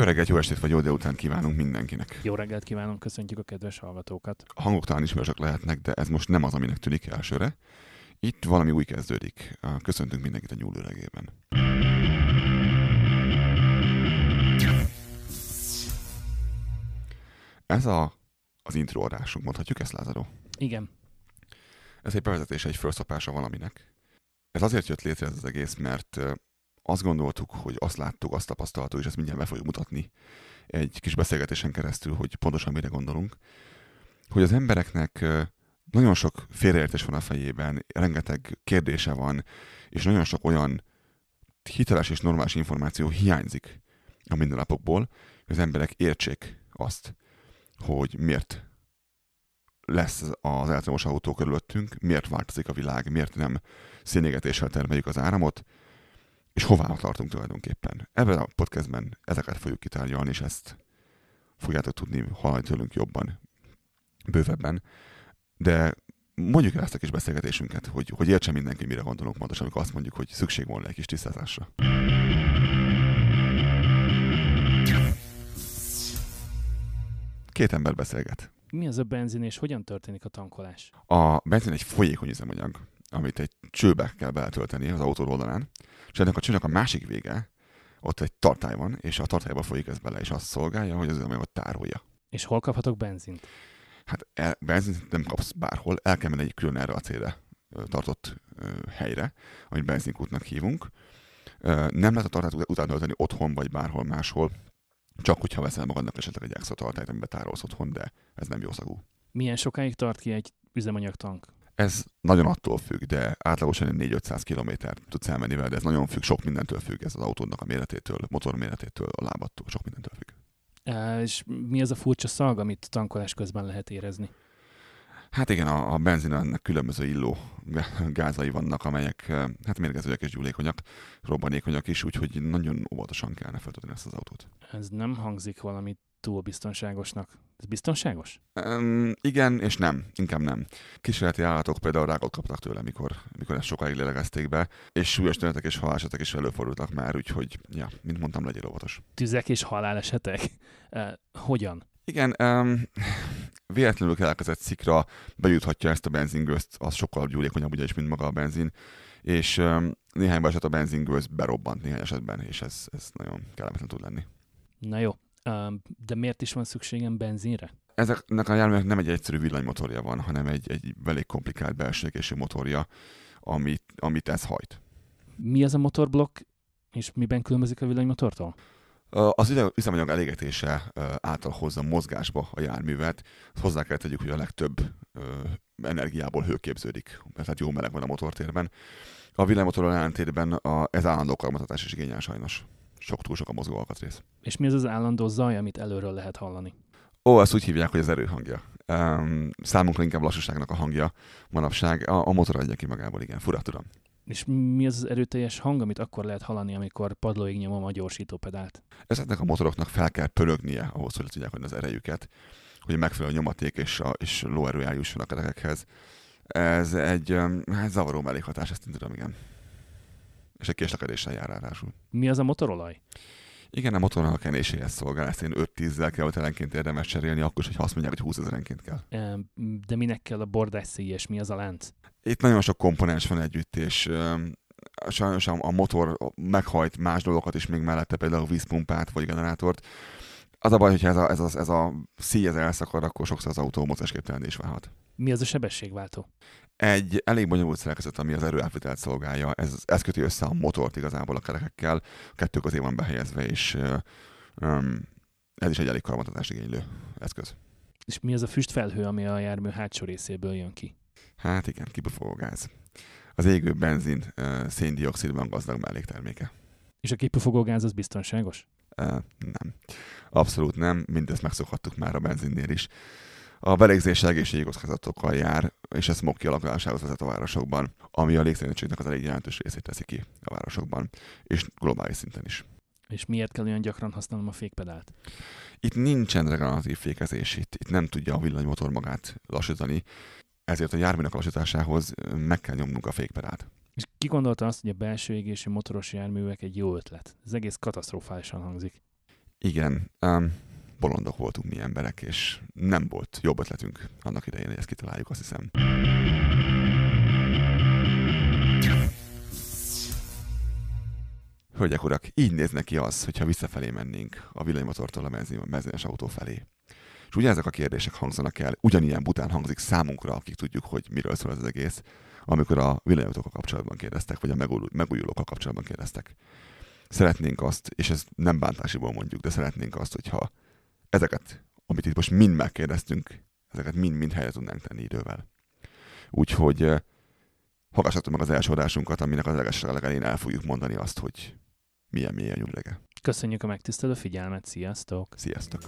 Jó reggelt, jó estét vagy jó délután kívánunk mindenkinek. Jó reggelt kívánunk, köszöntjük a kedves hallgatókat. A hangok talán ismerősök lehetnek, de ez most nem az, aminek tűnik elsőre. Itt valami új kezdődik. Köszöntünk mindenkit a nyúlőregében. Ez a, az intro adásunk, mondhatjuk ezt, Lázaro? Igen. Ez egy bevezetés, egy felszapása valaminek. Ez azért jött létre ez az egész, mert azt gondoltuk, hogy azt láttuk, azt tapasztaltuk, és ezt mindjárt be fogjuk mutatni egy kis beszélgetésen keresztül, hogy pontosan mire gondolunk, hogy az embereknek nagyon sok félreértés van a fejében, rengeteg kérdése van, és nagyon sok olyan hiteles és normális információ hiányzik a mindennapokból, hogy az emberek értsék azt, hogy miért lesz az elektromos autó körülöttünk, miért változik a világ, miért nem szénégetéssel termeljük az áramot, és hová tartunk tulajdonképpen. Ebben a podcastben ezeket fogjuk kitárgyalni, és ezt fogjátok tudni hallani tőlünk jobban, bővebben. De mondjuk el ezt a kis beszélgetésünket, hogy, hogy értsen mindenki, mire gondolunk pontosan, amikor azt mondjuk, hogy szükség volna egy kis tisztázásra. Két ember beszélget. Mi az a benzin, és hogyan történik a tankolás? A benzin egy folyékony üzemanyag, amit egy csőbe kell beletölteni az autó oldalán, és ennek a csőnek a másik vége, ott egy tartály van, és a tartályba folyik ez bele, és azt szolgálja, hogy az üzemanyagot tárolja. És hol kaphatok benzint? Hát el, benzint nem kapsz bárhol, el kell menni egy külön erre a célra tartott helyre, amit benzinkútnak hívunk. Nem lehet a tartályt után tölteni otthon, vagy bárhol máshol, csak hogyha veszel magadnak esetleg egy extra tartályt, amiben tárolsz otthon, de ez nem jó szagú. Milyen sokáig tart ki egy üzemanyagtank? Ez nagyon attól függ, de átlagosan 4-500 km tudsz elmenni vele, de ez nagyon függ, sok mindentől függ, ez az autódnak a méretétől, motor méretétől, a lábattól, sok mindentől függ. E, és mi az a furcsa szag, amit tankolás közben lehet érezni? Hát igen, a, a benzin ennek különböző illó gázai vannak, amelyek hát mérgezőek és gyúlékonyak, robbanékonyak is, úgyhogy nagyon óvatosan kellene feltölteni ezt az autót. Ez nem hangzik valami túl biztonságosnak. Ez biztonságos? Um, igen, és nem. Inkább nem. Kísérleti állatok például rákot kaptak tőle, mikor, mikor ezt sokáig lélegezték be, és súlyos tünetek és halálesetek is előfordultak már, úgyhogy, ja, mint mondtam, legyél óvatos. Tüzek és halálesetek? Uh, hogyan? Igen, um, véletlenül keletkezett szikra bejuthatja ezt a benzingőzt, az sokkal gyúlékonyabb ugye is, mint maga a benzin, és um, néhány eset a benzingőz berobbant néhány esetben, és ez, ez nagyon kellemetlen tud lenni. Na jó, de miért is van szükségem benzinre? Ezeknek a járművek nem egy egyszerű villanymotorja van, hanem egy, egy elég komplikált belső motorja, amit, amit ez hajt. Mi az a motorblokk, és miben különbözik a villanymotortól? Az üzemanyag elégetése által hozza mozgásba a járművet. Hozzá kell tegyük, hogy a legtöbb energiából hőképződik, tehát jó meleg van a motortérben. A villanymotorral ellentétben ez állandó karmatatás is igényel sajnos sok túl sok a mozgó alkatrész. És mi az az állandó zaj, amit előről lehet hallani? Ó, ezt úgy hívják, hogy az erőhangja. Um, számunkra inkább lassúságnak a hangja manapság. A, a motor adja ki magából, igen, fura tudom. És mi az az erőteljes hang, amit akkor lehet hallani, amikor padlóig nyomom a gyorsítópedált? Ezeknek a motoroknak fel kell pörögnie ahhoz, hogy tudják hogy az erejüket, hogy megfelelő nyomaték és, a, és lóerő eljusson a kerekekhez. Ez egy hát zavaró mellékhatás, ezt tudom, igen és egy késlekedéssel jár ráadásul. Mi az a motorolaj? Igen, a motornak a kenéséhez szolgál, ezt én 5-10-zel kell elenként érdemes cserélni, akkor is, hogy azt mondják, hogy 20 ezerenként kell. De minek kell a bordás és mi az a lánc? Itt nagyon sok komponens van együtt, és sajnos a motor meghajt más dolgokat is még mellette, például vízpumpát vagy generátort. Az a baj, hogyha ez a, ez a, ez a szíj ez elszakad, akkor sokszor az autó mozgásképtelen is válhat. Mi az a sebességváltó? egy elég bonyolult szerkezet, ami az erőátvitelt szolgálja. Ez, ez köti össze a motort igazából a kerekekkel, a kettő közé van behelyezve, és um, ez is egy elég karmatatás igénylő eszköz. És mi az a füstfelhő, ami a jármű hátsó részéből jön ki? Hát igen, kipufogó gáz. Az égő benzin széndiokszidban gazdag mellékterméke. És a kipufogó gáz az biztonságos? Nem. Abszolút nem. Mindezt megszokhattuk már a benzinnél is. A belégzés egészségi kockázatokkal jár, és ez smog kialakulásához vezet a városokban, ami a légszennyezettségnek az elég jelentős részét teszi ki a városokban, és globális szinten is. És miért kell olyan gyakran használnom a fékpedált? Itt nincsen regeneratív fékezés, itt, itt nem tudja a villanymotor magát lassítani, ezért a járműnek a lassításához meg kell nyomnunk a fékpedált. És ki gondolta azt, hogy a belső égési motoros járművek egy jó ötlet? Ez egész katasztrofálisan hangzik. Igen, um, bolondok voltunk mi emberek, és nem volt jobb ötletünk annak idején, hogy ezt kitaláljuk, azt hiszem. Hölgyek, urak, így néz neki az, hogyha visszafelé mennénk a villanymotortól a mezőnyes autó felé. És ugye ezek a kérdések hangzanak el, ugyanilyen bután hangzik számunkra, akik tudjuk, hogy miről szól az egész, amikor a villanyautókkal kapcsolatban kérdeztek, vagy a megújulókkal kapcsolatban kérdeztek. Szeretnénk azt, és ez nem bántásiból mondjuk, de szeretnénk azt, hogyha ezeket, amit itt most mind megkérdeztünk, ezeket mind-mind helyre tudnánk tenni idővel. Úgyhogy eh, hallgassatok meg az első adásunkat, aminek az legesre legelén el fogjuk mondani azt, hogy milyen milyen nyugdege. Köszönjük a megtisztelő figyelmet, sziasztok! Sziasztok!